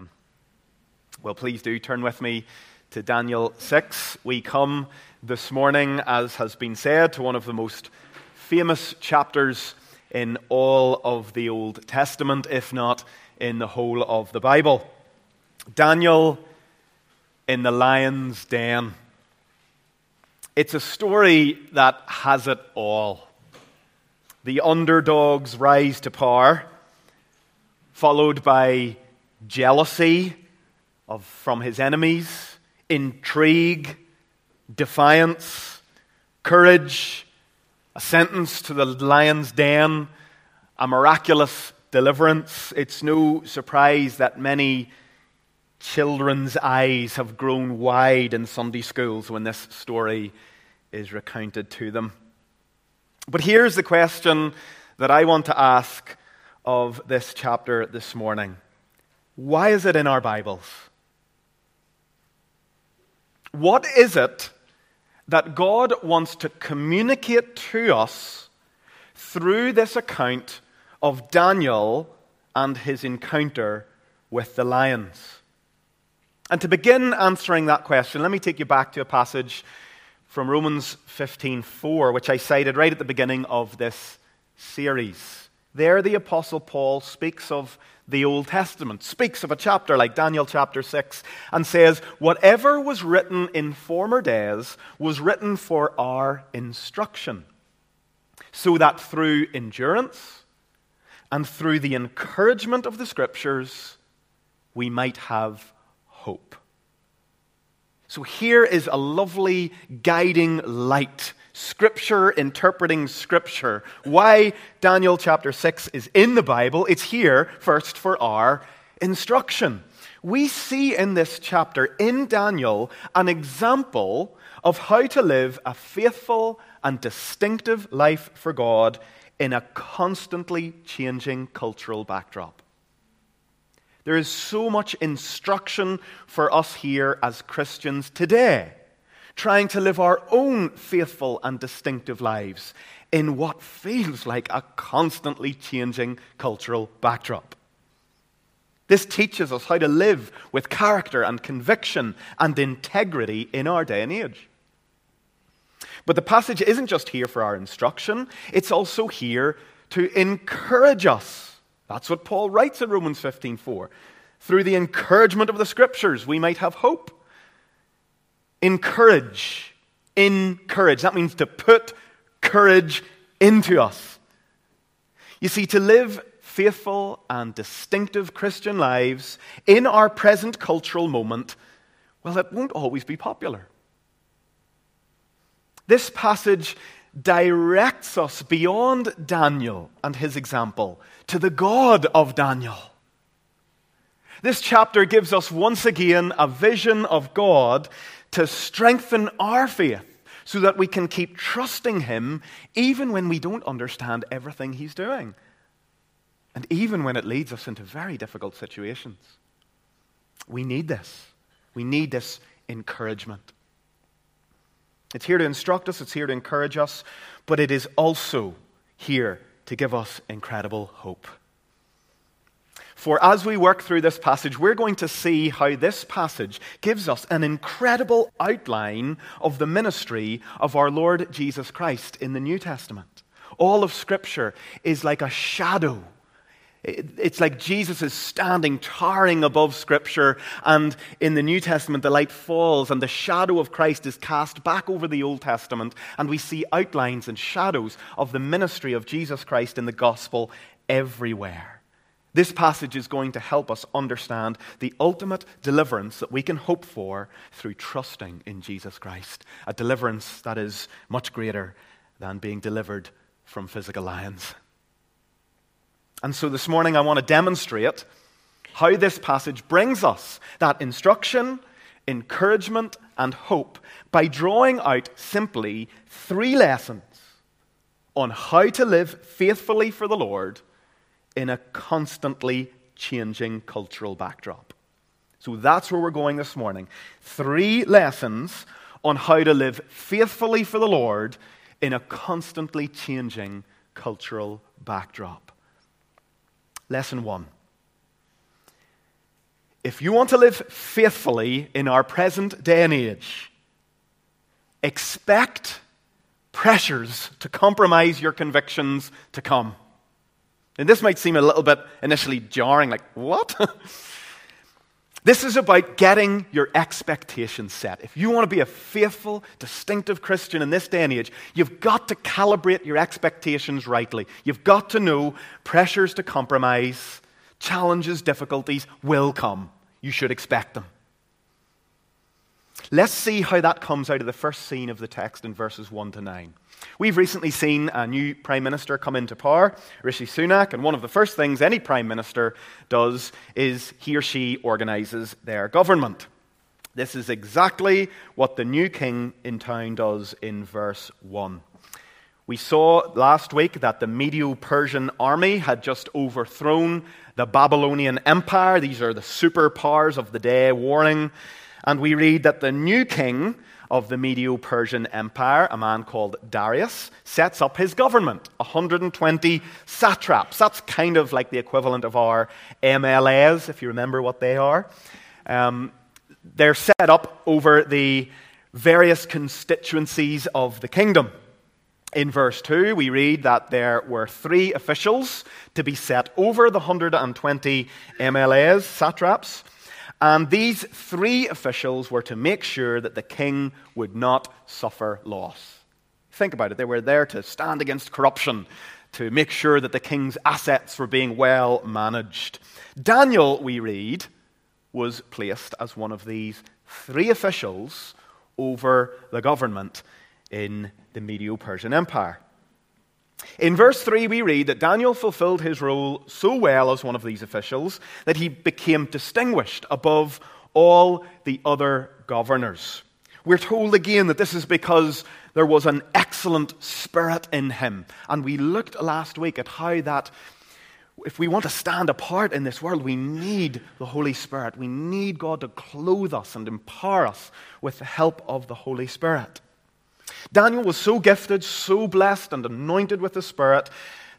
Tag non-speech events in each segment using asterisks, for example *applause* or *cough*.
again. Well, please do turn with me to Daniel 6. We come this morning, as has been said, to one of the most famous chapters in all of the Old Testament, if not in the whole of the Bible. Daniel in the lion's den. It's a story that has it all. The underdogs rise to power, followed by jealousy of, from his enemies, intrigue, defiance, courage, a sentence to the lion's den, a miraculous deliverance. It's no surprise that many children's eyes have grown wide in Sunday schools when this story is recounted to them. But here's the question that I want to ask of this chapter this morning Why is it in our Bibles? What is it that God wants to communicate to us through this account of Daniel and his encounter with the lions? And to begin answering that question, let me take you back to a passage from Romans 15:4, which I cited right at the beginning of this series. There, the Apostle Paul speaks of the Old Testament, speaks of a chapter like Daniel chapter 6, and says, Whatever was written in former days was written for our instruction, so that through endurance and through the encouragement of the Scriptures, we might have hope. So here is a lovely guiding light. Scripture interpreting Scripture. Why Daniel chapter 6 is in the Bible, it's here first for our instruction. We see in this chapter in Daniel an example of how to live a faithful and distinctive life for God in a constantly changing cultural backdrop. There is so much instruction for us here as Christians today, trying to live our own faithful and distinctive lives in what feels like a constantly changing cultural backdrop. This teaches us how to live with character and conviction and integrity in our day and age. But the passage isn't just here for our instruction, it's also here to encourage us that's what Paul writes in Romans 15:4. Through the encouragement of the scriptures, we might have hope. Encourage. Encourage. That means to put courage into us. You see, to live faithful and distinctive Christian lives in our present cultural moment, well, it won't always be popular. This passage directs us beyond Daniel and his example to the God of Daniel. This chapter gives us once again a vision of God to strengthen our faith so that we can keep trusting Him even when we don't understand everything He's doing, and even when it leads us into very difficult situations. We need this. We need this encouragement. It's here to instruct us, it's here to encourage us, but it is also here to give us incredible hope. For as we work through this passage, we're going to see how this passage gives us an incredible outline of the ministry of our Lord Jesus Christ in the New Testament. All of Scripture is like a shadow it's like Jesus is standing, towering above Scripture, and in the New Testament, the light falls, and the shadow of Christ is cast back over the Old Testament, and we see outlines and shadows of the ministry of Jesus Christ in the gospel everywhere. This passage is going to help us understand the ultimate deliverance that we can hope for through trusting in Jesus Christ, a deliverance that is much greater than being delivered from physical lions. And so this morning I want to demonstrate how this passage brings us that instruction, encouragement, and hope by drawing out simply three lessons on how to live faithfully for the Lord in a constantly changing cultural backdrop. So that's where we're going this morning. Three lessons on how to live faithfully for the Lord in a constantly changing cultural backdrop. Lesson one if you want to live faithfully in our present day and age, expect pressures to compromise your convictions to come. And this might seem a little bit initially jarring, like, what? *laughs* this is about getting your expectations set. If you want to be a faithful, distinctive Christian in this day and age, you've got to calibrate your expectations rightly. You've got to know pressures to compromise, challenges, difficulties will come. You should expect them. Let's see how that comes out of the first scene of the text in verses 1 to 9. We've recently seen a new Prime Minister come into power, Rishi Sunak, and one of the first things any Prime Minister does is he or she organises their government. This is exactly what the new king in town does in verse 1. We saw last week that the Medo Persian army had just overthrown the Babylonian Empire. These are the superpowers of the day warring. And we read that the new king of the Medo Persian Empire, a man called Darius, sets up his government 120 satraps. That's kind of like the equivalent of our MLAs, if you remember what they are. Um, they're set up over the various constituencies of the kingdom. In verse 2, we read that there were three officials to be set over the 120 MLAs, satraps. And these three officials were to make sure that the king would not suffer loss. Think about it. They were there to stand against corruption, to make sure that the king's assets were being well managed. Daniel, we read, was placed as one of these three officials over the government in the Medo Persian Empire. In verse 3, we read that Daniel fulfilled his role so well as one of these officials that he became distinguished above all the other governors. We're told again that this is because there was an excellent spirit in him. And we looked last week at how that, if we want to stand apart in this world, we need the Holy Spirit. We need God to clothe us and empower us with the help of the Holy Spirit. Daniel was so gifted, so blessed, and anointed with the Spirit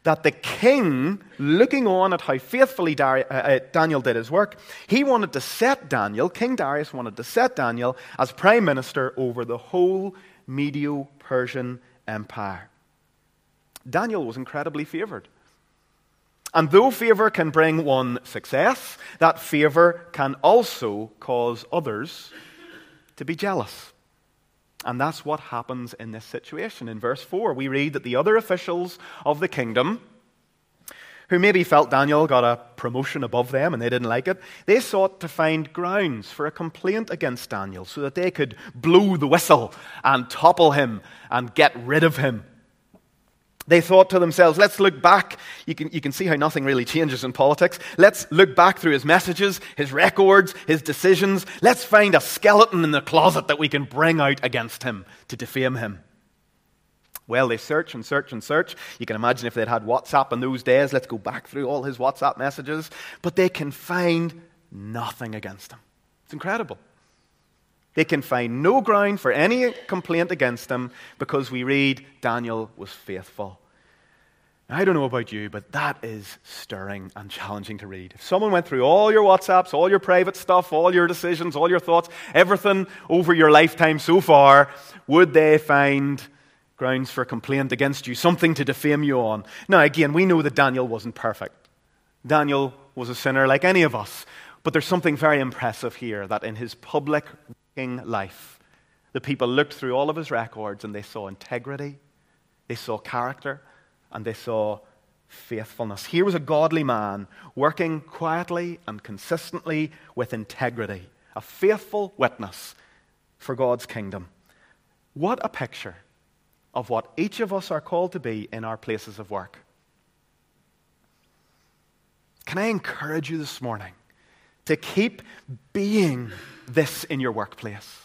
that the king, looking on at how faithfully uh, uh, Daniel did his work, he wanted to set Daniel, King Darius wanted to set Daniel as prime minister over the whole Medo Persian Empire. Daniel was incredibly favored. And though favor can bring one success, that favor can also cause others to be jealous. And that's what happens in this situation. In verse 4, we read that the other officials of the kingdom, who maybe felt Daniel got a promotion above them and they didn't like it, they sought to find grounds for a complaint against Daniel so that they could blow the whistle and topple him and get rid of him. They thought to themselves, let's look back. You can, you can see how nothing really changes in politics. Let's look back through his messages, his records, his decisions. Let's find a skeleton in the closet that we can bring out against him to defame him. Well, they search and search and search. You can imagine if they'd had WhatsApp in those days, let's go back through all his WhatsApp messages. But they can find nothing against him. It's incredible. They can find no ground for any complaint against him because we read Daniel was faithful. Now, I don't know about you, but that is stirring and challenging to read. If someone went through all your WhatsApps, all your private stuff, all your decisions, all your thoughts, everything over your lifetime so far, would they find grounds for complaint against you, something to defame you on? Now, again, we know that Daniel wasn't perfect. Daniel was a sinner like any of us. But there's something very impressive here that in his public life. The people looked through all of his records and they saw integrity, they saw character, and they saw faithfulness. Here was a godly man working quietly and consistently with integrity, a faithful witness for God's kingdom. What a picture of what each of us are called to be in our places of work. Can I encourage you this morning to keep being this in your workplace.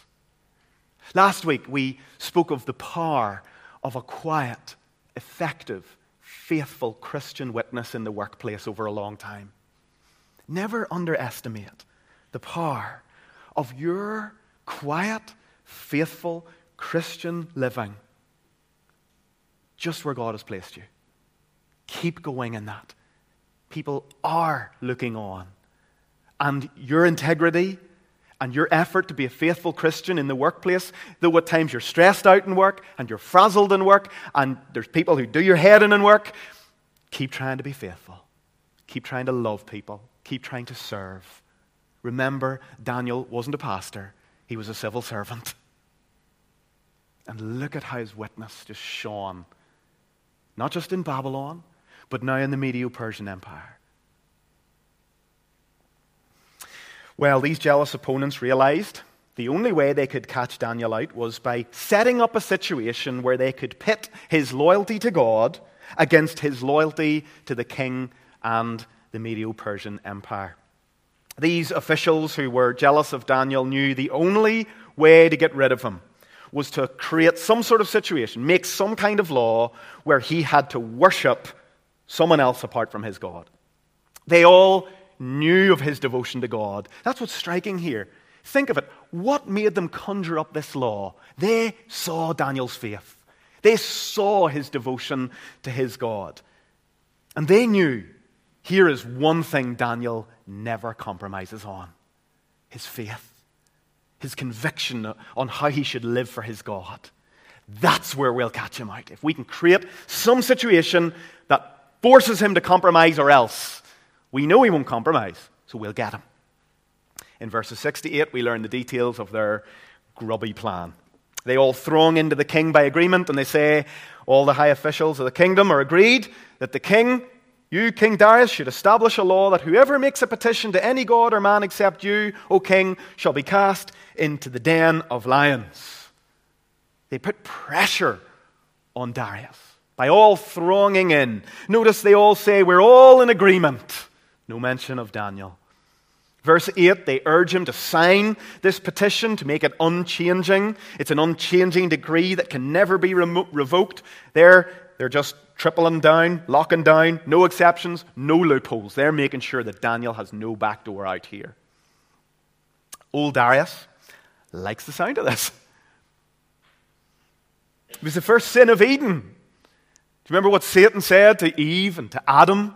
Last week, we spoke of the power of a quiet, effective, faithful Christian witness in the workplace over a long time. Never underestimate the power of your quiet, faithful Christian living just where God has placed you. Keep going in that. People are looking on and your integrity and your effort to be a faithful Christian in the workplace, though at times you're stressed out in work and you're frazzled in work and there's people who do your head in in work, keep trying to be faithful. Keep trying to love people. Keep trying to serve. Remember, Daniel wasn't a pastor, he was a civil servant. And look at how his witness just shone, not just in Babylon, but now in the Medo Persian Empire. Well, these jealous opponents realized the only way they could catch Daniel out was by setting up a situation where they could pit his loyalty to God against his loyalty to the king and the Medo Persian Empire. These officials who were jealous of Daniel knew the only way to get rid of him was to create some sort of situation, make some kind of law where he had to worship someone else apart from his God. They all knew of his devotion to God. That's what's striking here. Think of it. What made them conjure up this law? They saw Daniel's faith, they saw his devotion to his God. And they knew here is one thing Daniel never compromises on his faith, his conviction on how he should live for his God. That's where we'll catch him out. If we can create some situation that forces him to compromise or else, we know he won't compromise, so we'll get him. In verses 6 to 8, we learn the details of their grubby plan. They all throng into the king by agreement, and they say, All the high officials of the kingdom are agreed that the king you, King Darius, should establish a law that whoever makes a petition to any god or man except you, O king, shall be cast into the den of lions. They put pressure on Darius by all thronging in. Notice they all say, We're all in agreement. No mention of Daniel. Verse 8, they urge him to sign this petition to make it unchanging. It's an unchanging decree that can never be remo- revoked. They're, they're just tripling down, locking down, no exceptions, no loopholes. They're making sure that Daniel has no backdoor out here. Old Darius likes the sound of this. It was the first sin of Eden. Do you remember what Satan said to Eve and to Adam?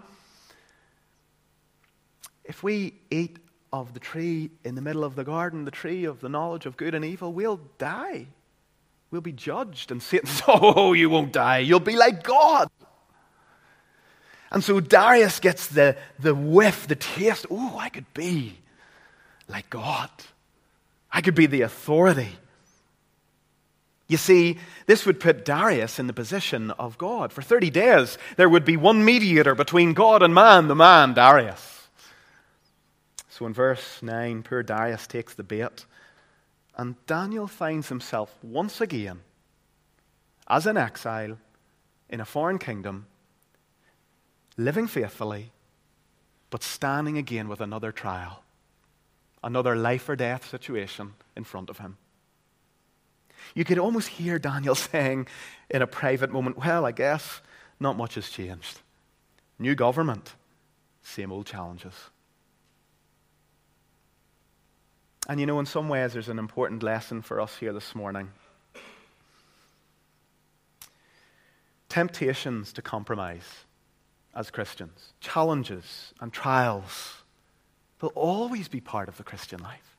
If we eat of the tree in the middle of the garden, the tree of the knowledge of good and evil, we'll die we'll be judged. And Satan says, Oh, you won't die. You'll be like God. And so Darius gets the, the whiff, the taste. Oh, I could be like God. I could be the authority. You see, this would put Darius in the position of God. For 30 days, there would be one mediator between God and man, the man, Darius. So in verse 9, poor Darius takes the bait and Daniel finds himself once again as an exile in a foreign kingdom, living faithfully, but standing again with another trial, another life or death situation in front of him. You could almost hear Daniel *laughs* saying in a private moment, Well, I guess not much has changed. New government, same old challenges. And you know, in some ways, there's an important lesson for us here this morning. Temptations to compromise as Christians, challenges and trials, will always be part of the Christian life.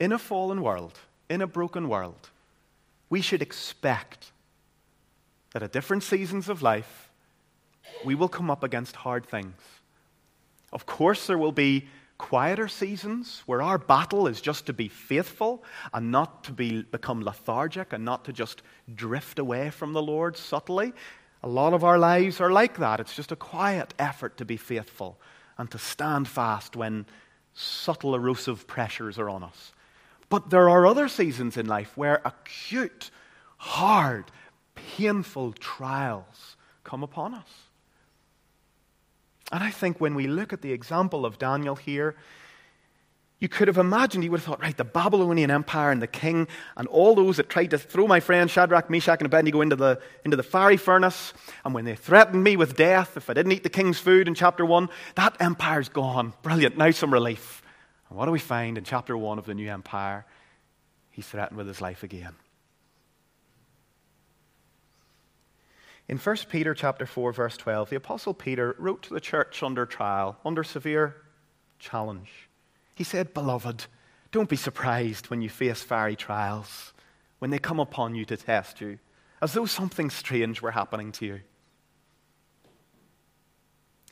In a fallen world, in a broken world, we should expect that at different seasons of life, we will come up against hard things. Of course, there will be quieter seasons where our battle is just to be faithful and not to be, become lethargic and not to just drift away from the Lord subtly. A lot of our lives are like that. It's just a quiet effort to be faithful and to stand fast when subtle erosive pressures are on us. But there are other seasons in life where acute, hard, painful trials come upon us. And I think when we look at the example of Daniel here, you could have imagined, he would have thought, right, the Babylonian Empire and the king and all those that tried to throw my friend Shadrach, Meshach, and Abednego into the, into the fiery furnace, and when they threatened me with death if I didn't eat the king's food in chapter 1, that empire's gone. Brilliant, now some relief. And what do we find in chapter 1 of the new empire? He's threatened with his life again. In 1 Peter chapter 4 verse 12, the apostle Peter wrote to the church under trial, under severe challenge. He said, "Beloved, don't be surprised when you face fiery trials, when they come upon you to test you, as though something strange were happening to you."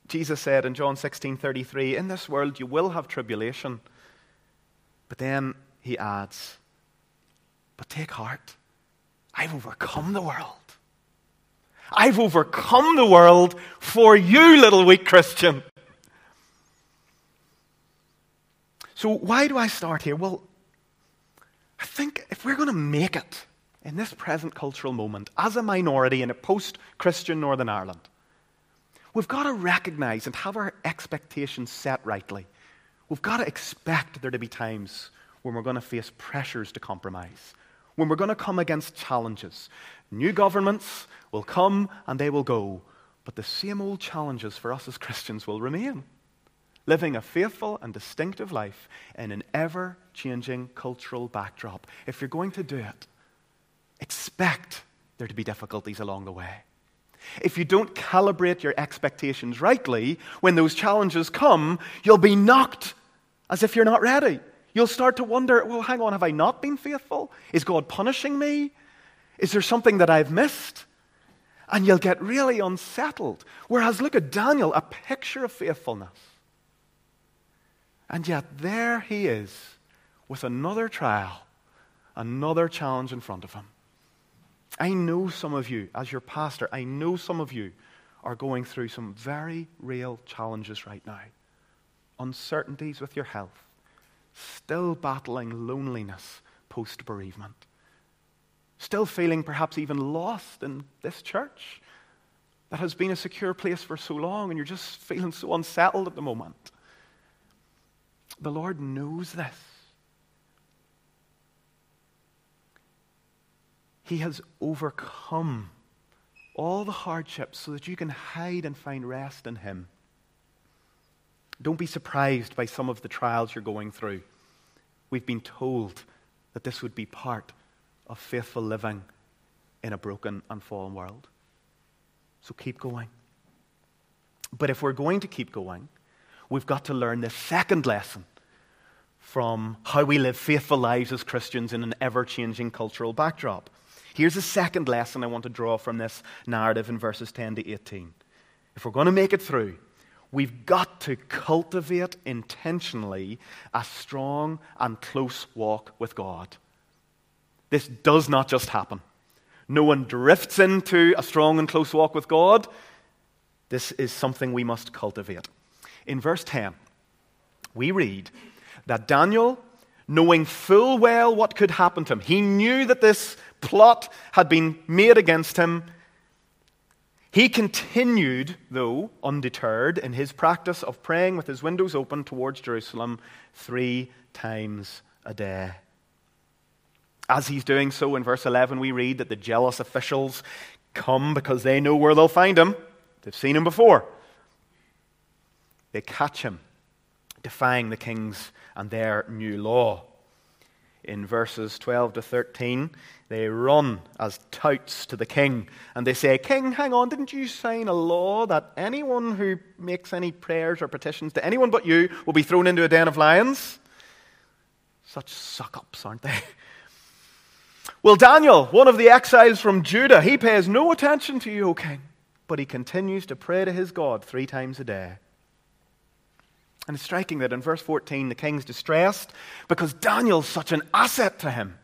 Jesus said in John 16:33, "In this world you will have tribulation." But then he adds, "But take heart. I've overcome the world." I've overcome the world for you, little weak Christian. So, why do I start here? Well, I think if we're going to make it in this present cultural moment as a minority in a post Christian Northern Ireland, we've got to recognize and have our expectations set rightly. We've got to expect there to be times when we're going to face pressures to compromise, when we're going to come against challenges. New governments will come and they will go, but the same old challenges for us as Christians will remain. Living a faithful and distinctive life in an ever changing cultural backdrop. If you're going to do it, expect there to be difficulties along the way. If you don't calibrate your expectations rightly, when those challenges come, you'll be knocked as if you're not ready. You'll start to wonder, well, hang on, have I not been faithful? Is God punishing me? Is there something that I've missed? And you'll get really unsettled. Whereas, look at Daniel, a picture of faithfulness. And yet, there he is with another trial, another challenge in front of him. I know some of you, as your pastor, I know some of you are going through some very real challenges right now. Uncertainties with your health, still battling loneliness post bereavement, still feeling perhaps even lost in this church that has been a secure place for so long, and you're just feeling so unsettled at the moment. The Lord knows this. He has overcome all the hardships so that you can hide and find rest in Him. Don't be surprised by some of the trials you're going through. We've been told that this would be part of faithful living in a broken and fallen world. So keep going. But if we're going to keep going, we've got to learn the second lesson from how we live faithful lives as Christians in an ever changing cultural backdrop. Here's a second lesson I want to draw from this narrative in verses 10 to 18. If we're going to make it through, we've got to cultivate intentionally a strong and close walk with God. This does not just happen. No one drifts into a strong and close walk with God. This is something we must cultivate. In verse 10, we read that Daniel, knowing full well what could happen to him, he knew that this plot had been made against him. He continued, though undeterred, in his practice of praying with his windows open towards Jerusalem three times a day. As he's doing so, in verse 11, we read that the jealous officials come because they know where they'll find him. They've seen him before. They catch him, defying the king's and their new law. In verses 12 to 13, they run as touts to the king and they say, King, hang on, didn't you sign a law that anyone who makes any prayers or petitions to anyone but you will be thrown into a den of lions? Such suck ups, aren't they? *laughs* Well, Daniel, one of the exiles from Judah, he pays no attention to you, O king, but he continues to pray to his God three times a day. And it's striking that in verse 14, the king's distressed because Daniel's such an asset to him.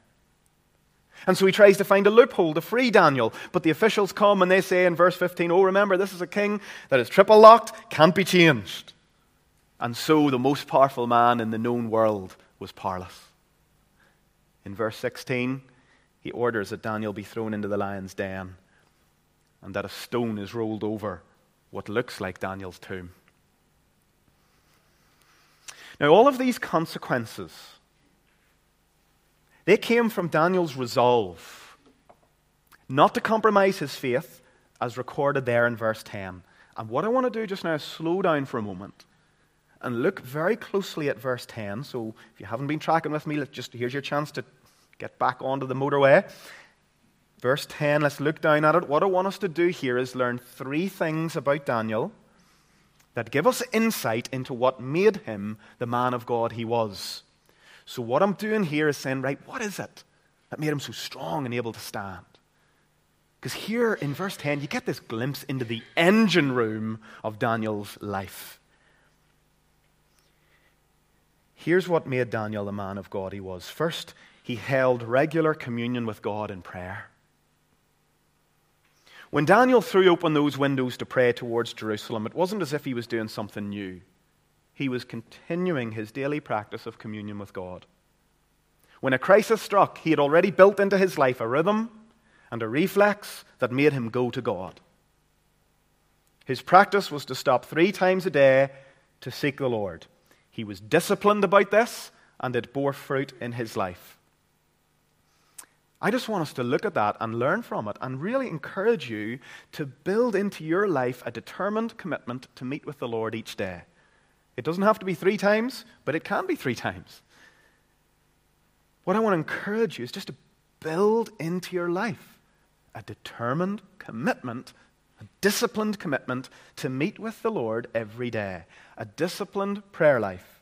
And so he tries to find a loophole to free Daniel. But the officials come and they say in verse 15, Oh, remember, this is a king that is triple locked, can't be changed. And so the most powerful man in the known world was powerless. In verse 16, he orders that Daniel be thrown into the lion's den and that a stone is rolled over what looks like Daniel's tomb. Now, all of these consequences, they came from Daniel's resolve not to compromise his faith, as recorded there in verse 10. And what I want to do just now is slow down for a moment and look very closely at verse 10. So if you haven't been tracking with me, just here's your chance to get back onto the motorway. Verse 10, let's look down at it. What I want us to do here is learn three things about Daniel that give us insight into what made him the man of God he was. So, what I'm doing here is saying, right, what is it that made him so strong and able to stand? Because here in verse 10, you get this glimpse into the engine room of Daniel's life. Here's what made Daniel the man of God he was. First, he held regular communion with God in prayer. When Daniel threw open those windows to pray towards Jerusalem, it wasn't as if he was doing something new. He was continuing his daily practice of communion with God. When a crisis struck, he had already built into his life a rhythm and a reflex that made him go to God. His practice was to stop three times a day to seek the Lord. He was disciplined about this, and it bore fruit in his life. I just want us to look at that and learn from it and really encourage you to build into your life a determined commitment to meet with the Lord each day. It doesn't have to be three times, but it can be three times. What I want to encourage you is just to build into your life a determined commitment, a disciplined commitment to meet with the Lord every day. A disciplined prayer life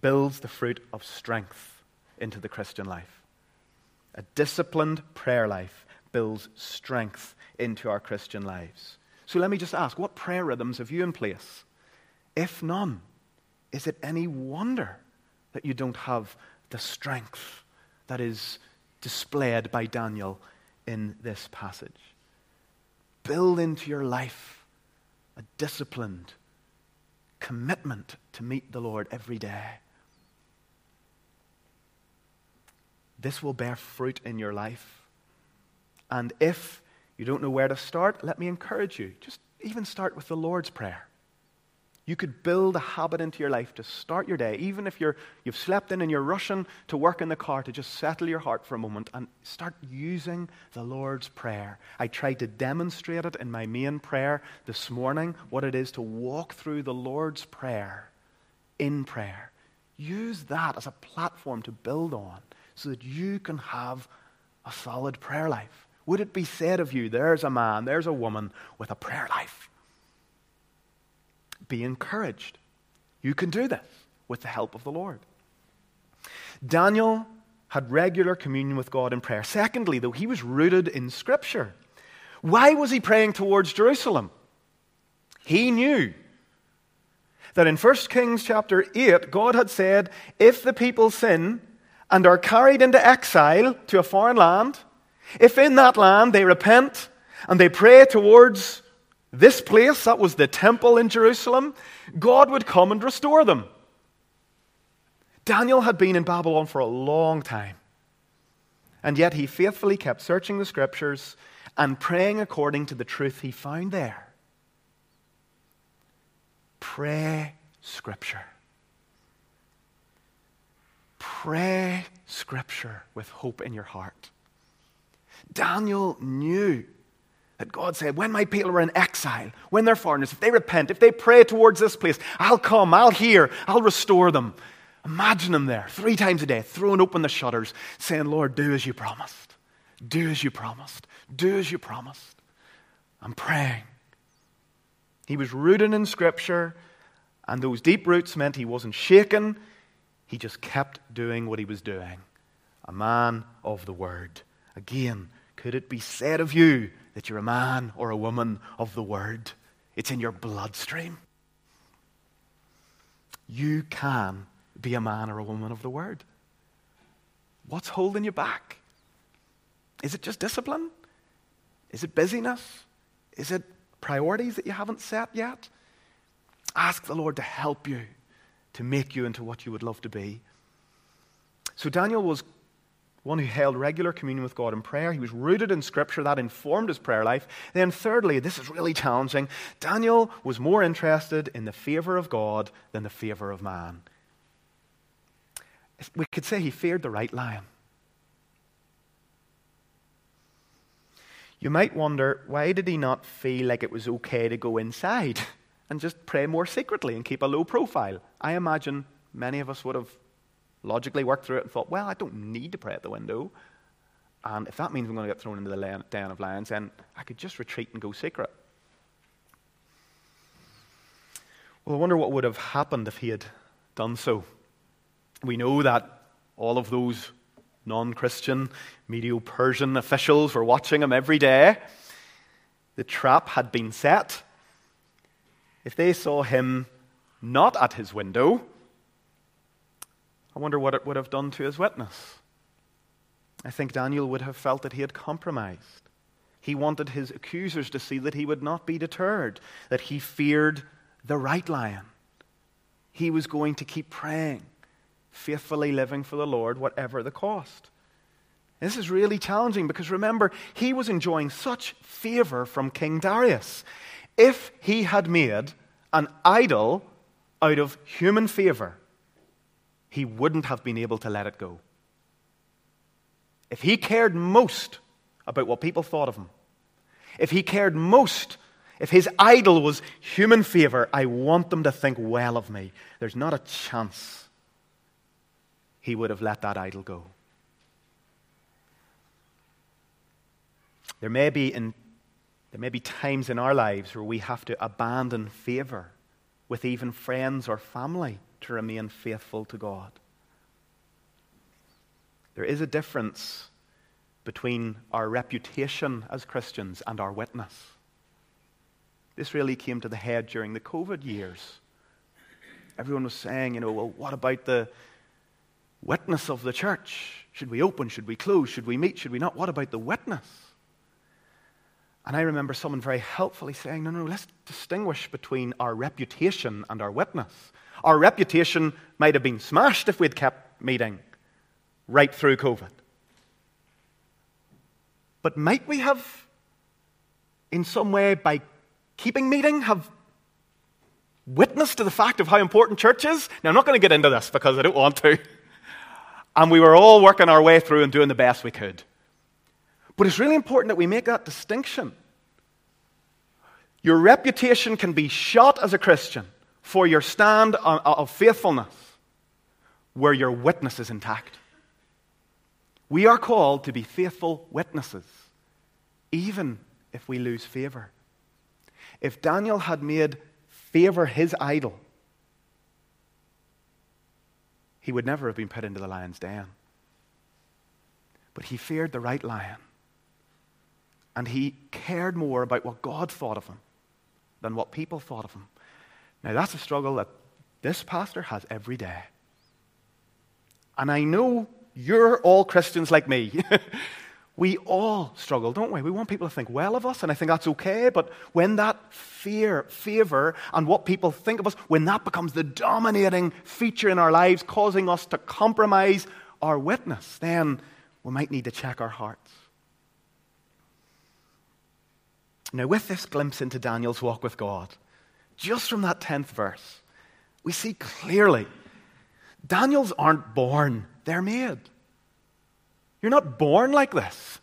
builds the fruit of strength into the Christian life. A disciplined prayer life builds strength into our Christian lives. So let me just ask what prayer rhythms have you in place? If none, is it any wonder that you don't have the strength that is displayed by Daniel in this passage? Build into your life a disciplined commitment to meet the Lord every day. This will bear fruit in your life. And if you don't know where to start, let me encourage you. Just even start with the Lord's Prayer. You could build a habit into your life to start your day, even if you're, you've slept in and you're rushing to work in the car, to just settle your heart for a moment and start using the Lord's Prayer. I tried to demonstrate it in my main prayer this morning, what it is to walk through the Lord's Prayer in prayer. Use that as a platform to build on so that you can have a solid prayer life? Would it be said of you, there's a man, there's a woman with a prayer life? Be encouraged. You can do this with the help of the Lord. Daniel had regular communion with God in prayer. Secondly, though, he was rooted in Scripture. Why was he praying towards Jerusalem? He knew that in 1 Kings chapter 8, God had said, If the people sin, and are carried into exile to a foreign land, if in that land they repent and they pray towards this place, that was the temple in Jerusalem, God would come and restore them. Daniel had been in Babylon for a long time, and yet he faithfully kept searching the scriptures and praying according to the truth he found there. Pray scripture. Pray Scripture with hope in your heart. Daniel knew that God said, when my people are in exile, when they're foreigners, if they repent, if they pray towards this place, I'll come, I'll hear, I'll restore them. Imagine them there, three times a day, throwing open the shutters, saying, Lord, do as you promised. Do as you promised. Do as you promised. I'm praying. He was rooted in Scripture, and those deep roots meant he wasn't shaken, he just kept doing what he was doing. A man of the word. Again, could it be said of you that you're a man or a woman of the word? It's in your bloodstream. You can be a man or a woman of the word. What's holding you back? Is it just discipline? Is it busyness? Is it priorities that you haven't set yet? Ask the Lord to help you to make you into what you would love to be. So Daniel was one who held regular communion with God in prayer. He was rooted in Scripture. That informed his prayer life. Then, thirdly, this is really challenging Daniel was more interested in the favor of God than the favor of man. We could say he feared the right lion. You might wonder why did he not feel like it was okay to go inside? *laughs* and just pray more secretly and keep a low profile. I imagine many of us would have logically worked through it and thought, well, I don't need to pray at the window. And if that means I'm going to get thrown into the den of lions, then I could just retreat and go secret. Well, I wonder what would have happened if he had done so. We know that all of those non Christian Medo Persian officials were watching him every day. The trap had been set. If they saw him not at his window, I wonder what it would have done to his witness. I think Daniel would have felt that he had compromised. He wanted his accusers to see that he would not be deterred, that he feared the right lion. He was going to keep praying, faithfully living for the Lord, whatever the cost. This is really challenging because remember, he was enjoying such favor from King Darius. If he had made an idol out of human favor, he wouldn't have been able to let it go. If he cared most about what people thought of him, if he cared most, if his idol was human favor, I want them to think well of me, there's not a chance he would have let that idol go. There may be, in, there may be times in our lives where we have to abandon favor with even friends or family to remain faithful to God. There is a difference between our reputation as Christians and our witness. This really came to the head during the COVID years. Everyone was saying, you know, well, what about the witness of the church? Should we open? Should we close? Should we meet? Should we not? What about the witness? And I remember someone very helpfully saying, no, no, let's distinguish between our reputation and our witness. Our reputation might have been smashed if we'd kept meeting right through COVID. But might we have, in some way, by keeping meeting, have witnessed to the fact of how important church is? Now, I'm not going to get into this because I don't want to. And we were all working our way through and doing the best we could. But it's really important that we make that distinction. Your reputation can be shot as a Christian for your stand uh, of faithfulness where your witness is intact. We are called to be faithful witnesses, even if we lose favor. If Daniel had made favor his idol, he would never have been put into the lion's den. But he feared the right lion. And he cared more about what God thought of him than what people thought of him. Now, that's a struggle that this pastor has every day. And I know you're all Christians like me. *laughs* we all struggle, don't we? We want people to think well of us, and I think that's okay. But when that fear, favor, and what people think of us, when that becomes the dominating feature in our lives, causing us to compromise our witness, then we might need to check our hearts. Now, with this glimpse into Daniel's walk with God, just from that 10th verse, we see clearly Daniels aren't born they're made. You're not born like this.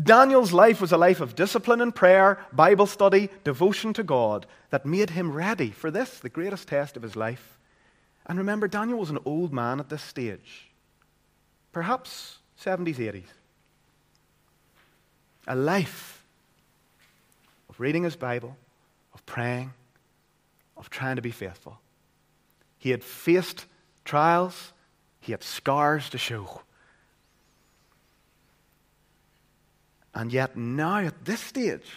Daniel's life was a life of discipline and prayer, Bible study, devotion to God that made him ready for this, the greatest test of his life. And remember, Daniel was an old man at this stage, perhaps 70s, 80s. A life of reading his Bible, of praying, of trying to be faithful. He had faced trials, he had scars to show. And yet, now at this stage,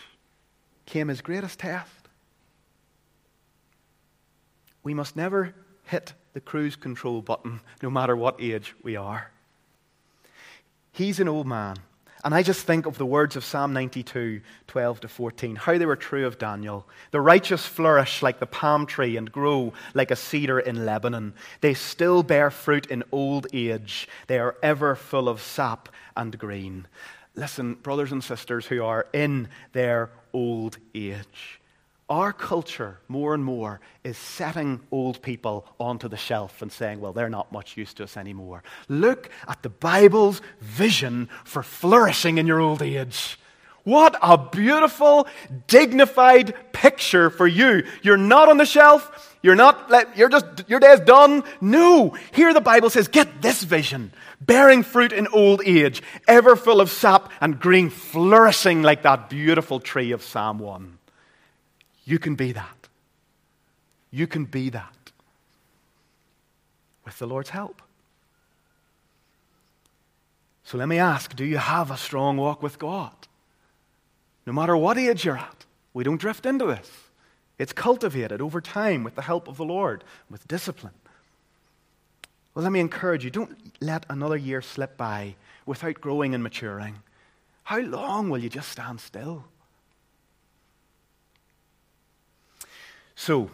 came his greatest test. We must never hit the cruise control button, no matter what age we are. He's an old man. And I just think of the words of Psalm 92, 12 to 14, how they were true of Daniel. The righteous flourish like the palm tree and grow like a cedar in Lebanon. They still bear fruit in old age. They are ever full of sap and green. Listen, brothers and sisters who are in their old age. Our culture, more and more, is setting old people onto the shelf and saying, well, they're not much use to us anymore. Look at the Bible's vision for flourishing in your old age. What a beautiful, dignified picture for you. You're not on the shelf. You're not, you're just, your day's done. No. Here the Bible says, get this vision. Bearing fruit in old age, ever full of sap and green, flourishing like that beautiful tree of Psalm 1. You can be that. You can be that with the Lord's help. So let me ask do you have a strong walk with God? No matter what age you're at, we don't drift into this. It's cultivated over time with the help of the Lord, with discipline. Well, let me encourage you don't let another year slip by without growing and maturing. How long will you just stand still? So,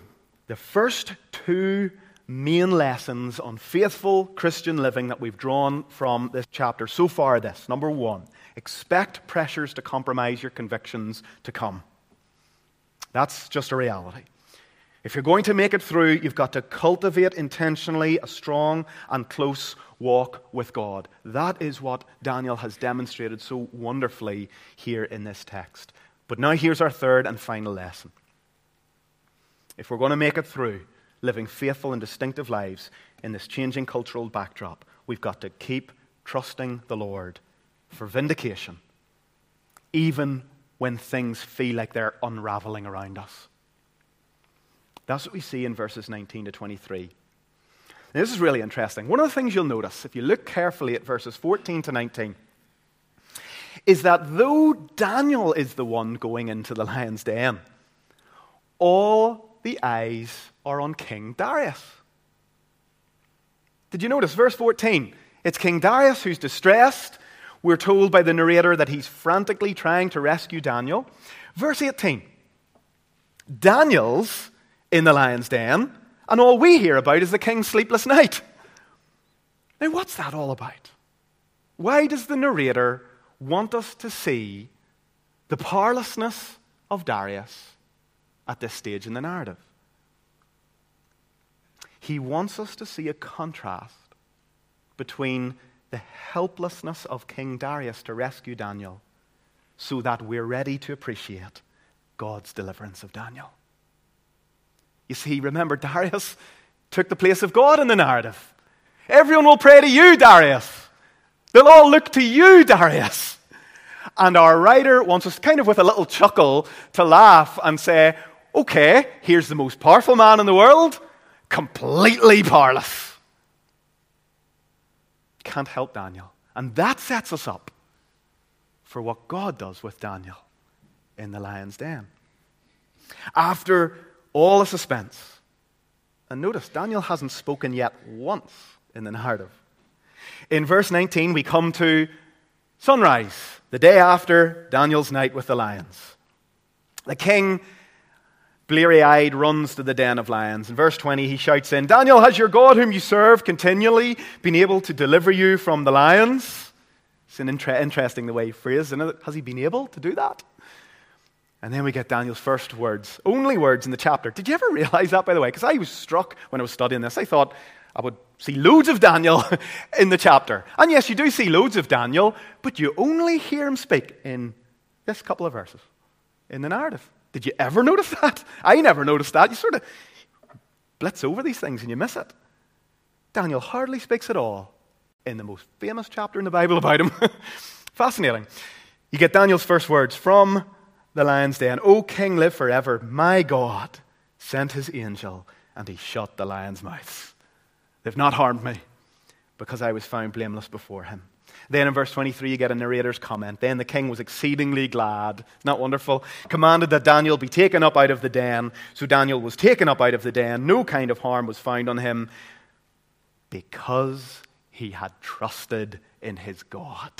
the first two main lessons on faithful Christian living that we've drawn from this chapter so far this. Number one, expect pressures to compromise your convictions to come. That's just a reality. If you're going to make it through, you've got to cultivate intentionally a strong and close walk with God. That is what Daniel has demonstrated so wonderfully here in this text. But now here's our third and final lesson. If we're going to make it through, living faithful and distinctive lives in this changing cultural backdrop, we've got to keep trusting the Lord for vindication, even when things feel like they're unraveling around us. That's what we see in verses 19 to 23. Now, this is really interesting. One of the things you'll notice, if you look carefully at verses 14 to 19, is that though Daniel is the one going into the lion's den, all the eyes are on King Darius. Did you notice? Verse 14. It's King Darius who's distressed. We're told by the narrator that he's frantically trying to rescue Daniel. Verse 18. Daniel's in the lion's den, and all we hear about is the king's sleepless night. Now, what's that all about? Why does the narrator want us to see the powerlessness of Darius at this stage in the narrative? He wants us to see a contrast between the helplessness of King Darius to rescue Daniel so that we're ready to appreciate God's deliverance of Daniel. You see, remember, *laughs* Darius took the place of God in the narrative. Everyone will pray to you, Darius. They'll all look to you, Darius. And our writer wants us, kind of with a little chuckle, to laugh and say, okay, here's the most powerful man in the world completely powerless. Can't help Daniel. And that sets us up for what God does with Daniel in the lion's den. After all the suspense, and notice Daniel hasn't spoken yet once in the narrative. In verse 19, we come to sunrise, the day after Daniel's night with the lions. The king bleary eyed, runs to the den of lions. In verse 20, he shouts in, Daniel, has your God, whom you serve continually, been able to deliver you from the lions? It's an inter- interesting the way he phrased, it? Has he been able to do that? And then we get Daniel's first words, only words in the chapter. Did you ever realize that, by the way? Because I was struck when I was studying this. I thought I would see loads of Daniel *laughs* in the chapter. And yes, you do see loads of Daniel, but you only hear him speak in this couple of verses in the narrative. Did you ever notice that? *laughs* I never noticed that. You sort of blitz over these things and you miss it. Daniel hardly speaks at all in the most famous chapter in the Bible about him. *laughs* Fascinating. You get Daniel's first words from the lion's den O king, live forever. My God sent his angel and he shut the lion's mouth. They've not harmed me because I was found blameless before him. Then in verse 23, you get a narrator's comment. Then the king was exceedingly glad. Isn't that wonderful? Commanded that Daniel be taken up out of the den. So Daniel was taken up out of the den. No kind of harm was found on him because he had trusted in his God.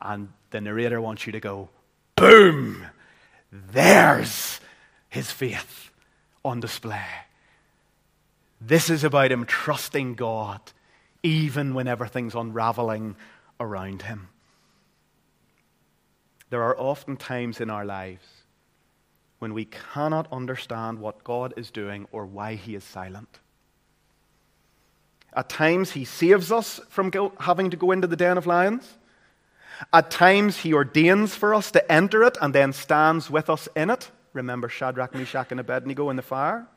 And the narrator wants you to go, boom! There's his faith on display. This is about him trusting God even when everything's unraveling around him. There are often times in our lives when we cannot understand what God is doing or why he is silent. At times, he saves us from having to go into the den of lions. At times, he ordains for us to enter it and then stands with us in it. Remember Shadrach, Meshach, and Abednego in the fire?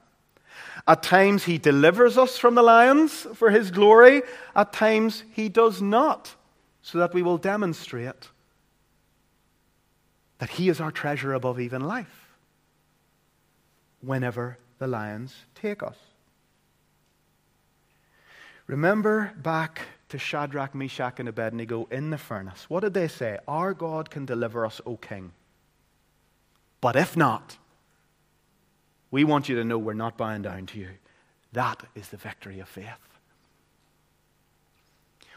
At times, he delivers us from the lions for his glory. At times, he does not, so that we will demonstrate that he is our treasure above even life whenever the lions take us. Remember back to Shadrach, Meshach, and Abednego in the furnace. What did they say? Our God can deliver us, O king. But if not, we want you to know we're not bowing down to you. That is the victory of faith.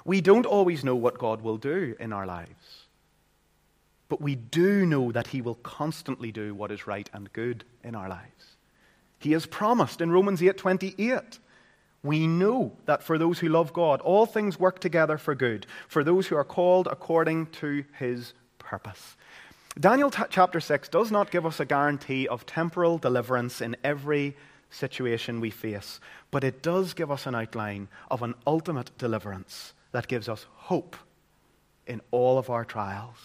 We don't always know what God will do in our lives, but we do know that He will constantly do what is right and good in our lives. He has promised in Romans 8 28 we know that for those who love God, all things work together for good, for those who are called according to his purpose. Daniel t- chapter 6 does not give us a guarantee of temporal deliverance in every situation we face, but it does give us an outline of an ultimate deliverance that gives us hope in all of our trials.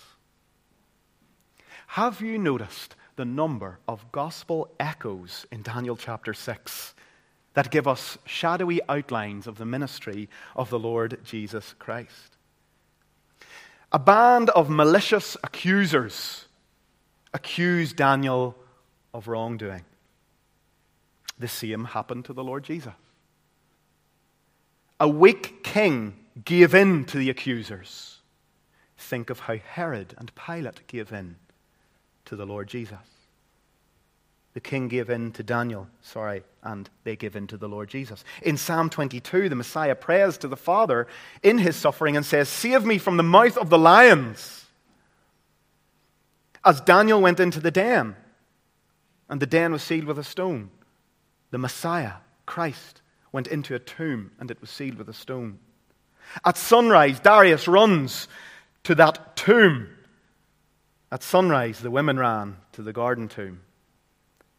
Have you noticed the number of gospel echoes in Daniel chapter 6? that give us shadowy outlines of the ministry of the Lord Jesus Christ. A band of malicious accusers accused Daniel of wrongdoing. The same happened to the Lord Jesus. A weak king gave in to the accusers. Think of how Herod and Pilate gave in to the Lord Jesus. The king gave in to Daniel, sorry, and they give in to the Lord Jesus. In Psalm 22, the Messiah prays to the Father in his suffering and says, Save me from the mouth of the lions. As Daniel went into the den, and the den was sealed with a stone, the Messiah, Christ, went into a tomb, and it was sealed with a stone. At sunrise, Darius runs to that tomb. At sunrise, the women ran to the garden tomb.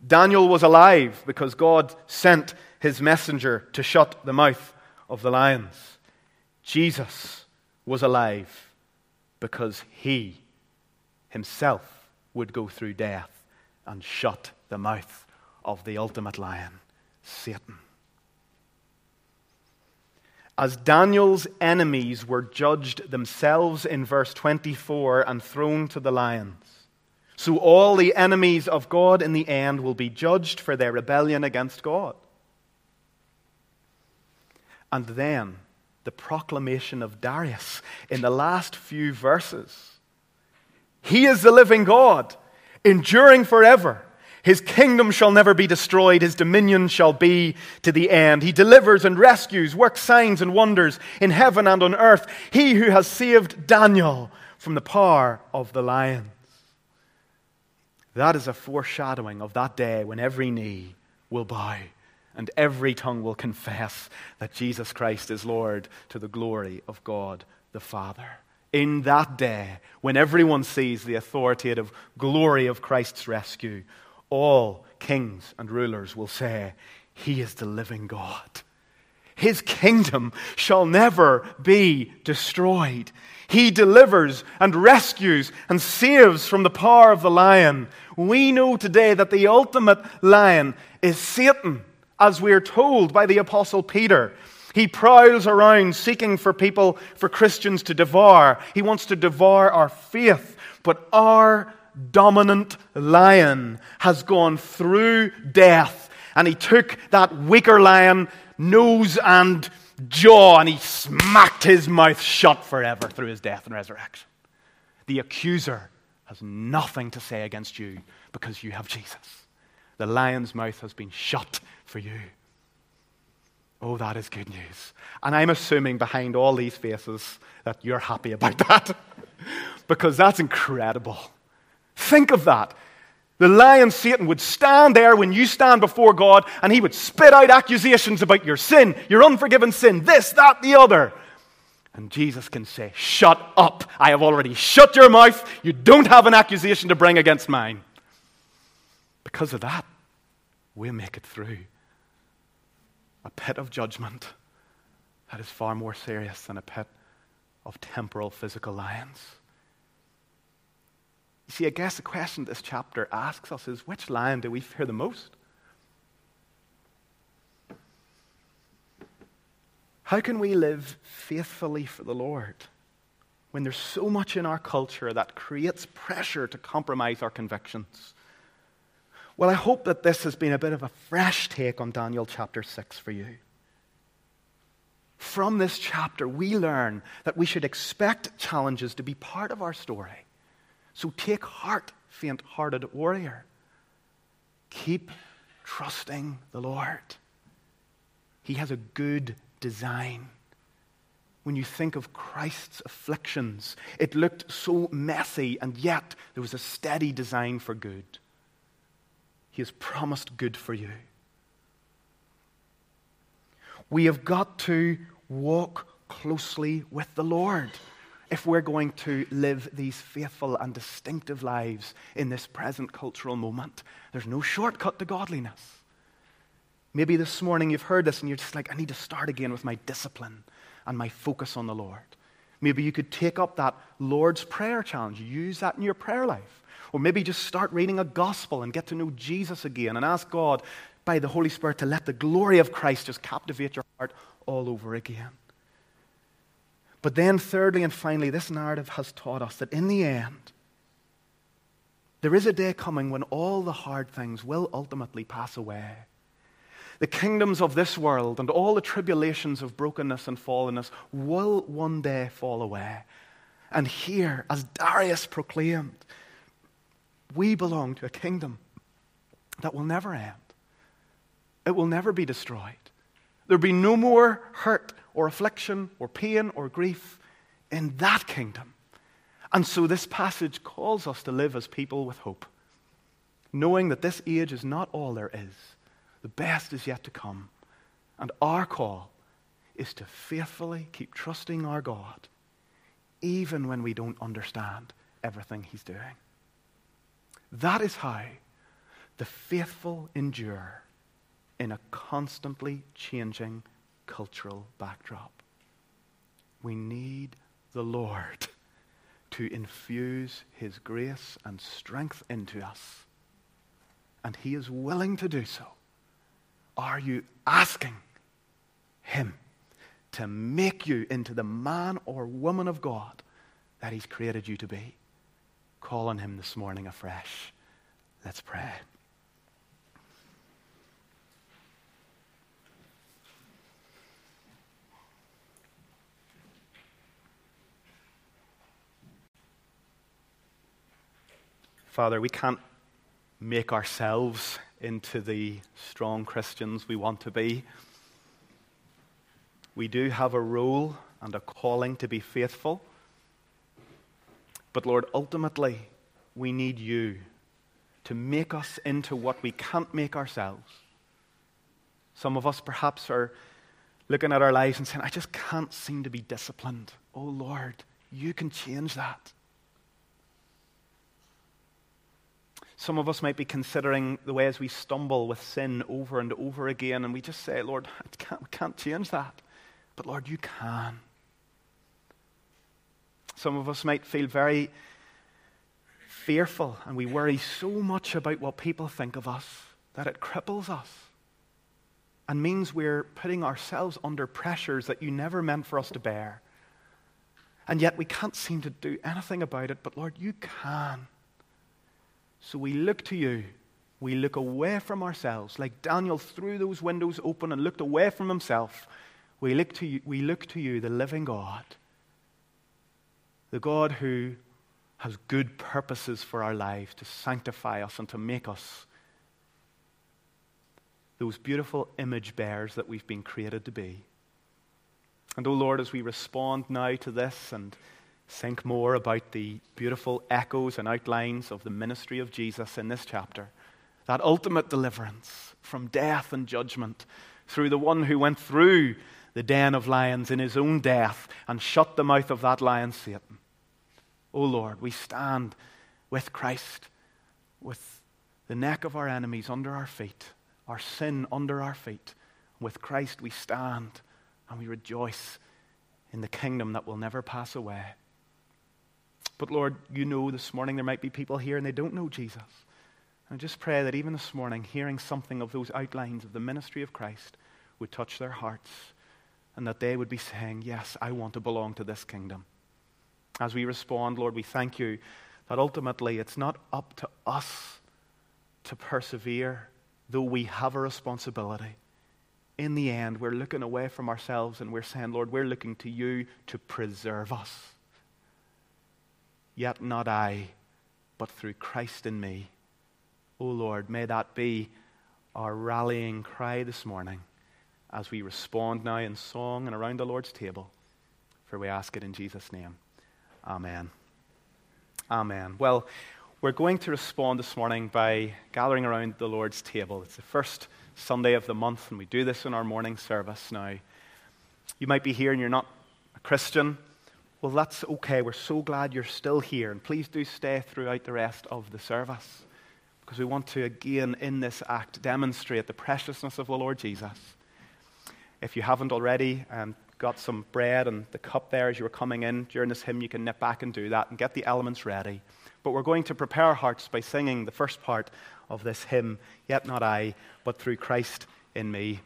Daniel was alive because God sent his messenger to shut the mouth of the lions. Jesus was alive because he himself would go through death and shut the mouth of the ultimate lion, Satan. As Daniel's enemies were judged themselves in verse 24 and thrown to the lions, so all the enemies of God in the end will be judged for their rebellion against God. And then the proclamation of Darius in the last few verses. He is the living God, enduring forever. His kingdom shall never be destroyed. His dominion shall be to the end. He delivers and rescues, works signs and wonders in heaven and on earth. He who has saved Daniel from the power of the lions. That is a foreshadowing of that day when every knee will bow and every tongue will confess that Jesus Christ is Lord to the glory of God the Father. In that day, when everyone sees the authoritative glory of Christ's rescue, all kings and rulers will say, He is the living God. His kingdom shall never be destroyed. He delivers and rescues and saves from the power of the lion. We know today that the ultimate lion is Satan, as we are told by the Apostle Peter. He prowls around seeking for people, for Christians to devour. He wants to devour our faith. But our dominant lion has gone through death, and he took that weaker lion, nose and jaw and he smacked his mouth shut forever through his death and resurrection. The accuser has nothing to say against you because you have Jesus. The lion's mouth has been shut for you. Oh, that is good news. And I'm assuming behind all these faces that you're happy about *laughs* that because that's incredible. Think of that. The lion Satan would stand there when you stand before God and he would spit out accusations about your sin, your unforgiven sin, this, that, the other. And Jesus can say, Shut up. I have already shut your mouth. You don't have an accusation to bring against mine. Because of that, we'll make it through a pit of judgment that is far more serious than a pit of temporal physical lions. You see, I guess the question this chapter asks us is which lion do we fear the most? How can we live faithfully for the Lord when there's so much in our culture that creates pressure to compromise our convictions? Well, I hope that this has been a bit of a fresh take on Daniel chapter 6 for you. From this chapter, we learn that we should expect challenges to be part of our story. So take heart, faint hearted warrior. Keep trusting the Lord. He has a good design. When you think of Christ's afflictions, it looked so messy, and yet there was a steady design for good. He has promised good for you. We have got to walk closely with the Lord if we're going to live these faithful and distinctive lives in this present cultural moment. There's no shortcut to godliness. Maybe this morning you've heard this and you're just like, I need to start again with my discipline and my focus on the Lord. Maybe you could take up that Lord's Prayer challenge, use that in your prayer life. Or maybe just start reading a gospel and get to know Jesus again and ask God by the Holy Spirit to let the glory of Christ just captivate your heart all over again. But then, thirdly and finally, this narrative has taught us that in the end, there is a day coming when all the hard things will ultimately pass away the kingdoms of this world and all the tribulations of brokenness and fallenness will one day fall away. And here, as Darius proclaimed, we belong to a kingdom that will never end. It will never be destroyed. There'll be no more hurt or affliction or pain or grief in that kingdom. And so this passage calls us to live as people with hope, knowing that this age is not all there is the best is yet to come. And our call is to faithfully keep trusting our God, even when we don't understand everything He's doing. That is how the faithful endure in a constantly changing cultural backdrop. We need the Lord to infuse His grace and strength into us. And He is willing to do so are you asking Him to make you into the man or woman of God that He's created you to be? Call on Him this morning afresh. Let's pray. Father, we can't make ourselves into the strong Christians we want to be. We do have a role and a calling to be faithful. But Lord, ultimately, we need you to make us into what we can't make ourselves. Some of us perhaps are looking at our lives and saying, I just can't seem to be disciplined. Oh Lord, you can change that. Some of us might be considering the ways we stumble with sin over and over again, and we just say, Lord, I can't, can't change that. But Lord, you can. Some of us might feel very fearful, and we worry so much about what people think of us that it cripples us and means we're putting ourselves under pressures that you never meant for us to bear. And yet we can't seem to do anything about it, but Lord, you can. So we look to you. We look away from ourselves, like Daniel threw those windows open and looked away from himself. We look to you, we look to you the living God, the God who has good purposes for our lives to sanctify us and to make us those beautiful image bearers that we've been created to be. And, oh Lord, as we respond now to this and think more about the beautiful echoes and outlines of the ministry of Jesus in this chapter. That ultimate deliverance from death and judgment through the one who went through the den of lions in his own death and shut the mouth of that lion, Satan. O oh Lord, we stand with Christ, with the neck of our enemies under our feet, our sin under our feet. With Christ we stand and we rejoice in the kingdom that will never pass away. But Lord, you know this morning there might be people here and they don't know Jesus. And I just pray that even this morning, hearing something of those outlines of the ministry of Christ would touch their hearts and that they would be saying, Yes, I want to belong to this kingdom. As we respond, Lord, we thank you that ultimately it's not up to us to persevere, though we have a responsibility. In the end, we're looking away from ourselves and we're saying, Lord, we're looking to you to preserve us. Yet not I, but through Christ in me. O Lord, may that be our rallying cry this morning as we respond now in song and around the Lord's table. For we ask it in Jesus' name. Amen. Amen. Well, we're going to respond this morning by gathering around the Lord's table. It's the first Sunday of the month, and we do this in our morning service now. You might be here and you're not a Christian. Well, that's okay. We're so glad you're still here, and please do stay throughout the rest of the service because we want to, again, in this act, demonstrate the preciousness of the Lord Jesus. If you haven't already um, got some bread and the cup there as you were coming in during this hymn, you can nip back and do that and get the elements ready. But we're going to prepare our hearts by singing the first part of this hymn, Yet Not I, but Through Christ in Me.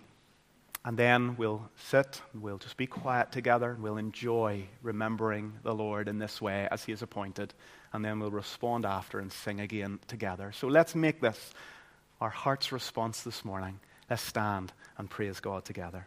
And then we'll sit, we'll just be quiet together, and we'll enjoy remembering the Lord in this way as He is appointed. And then we'll respond after and sing again together. So let's make this our heart's response this morning. Let's stand and praise God together.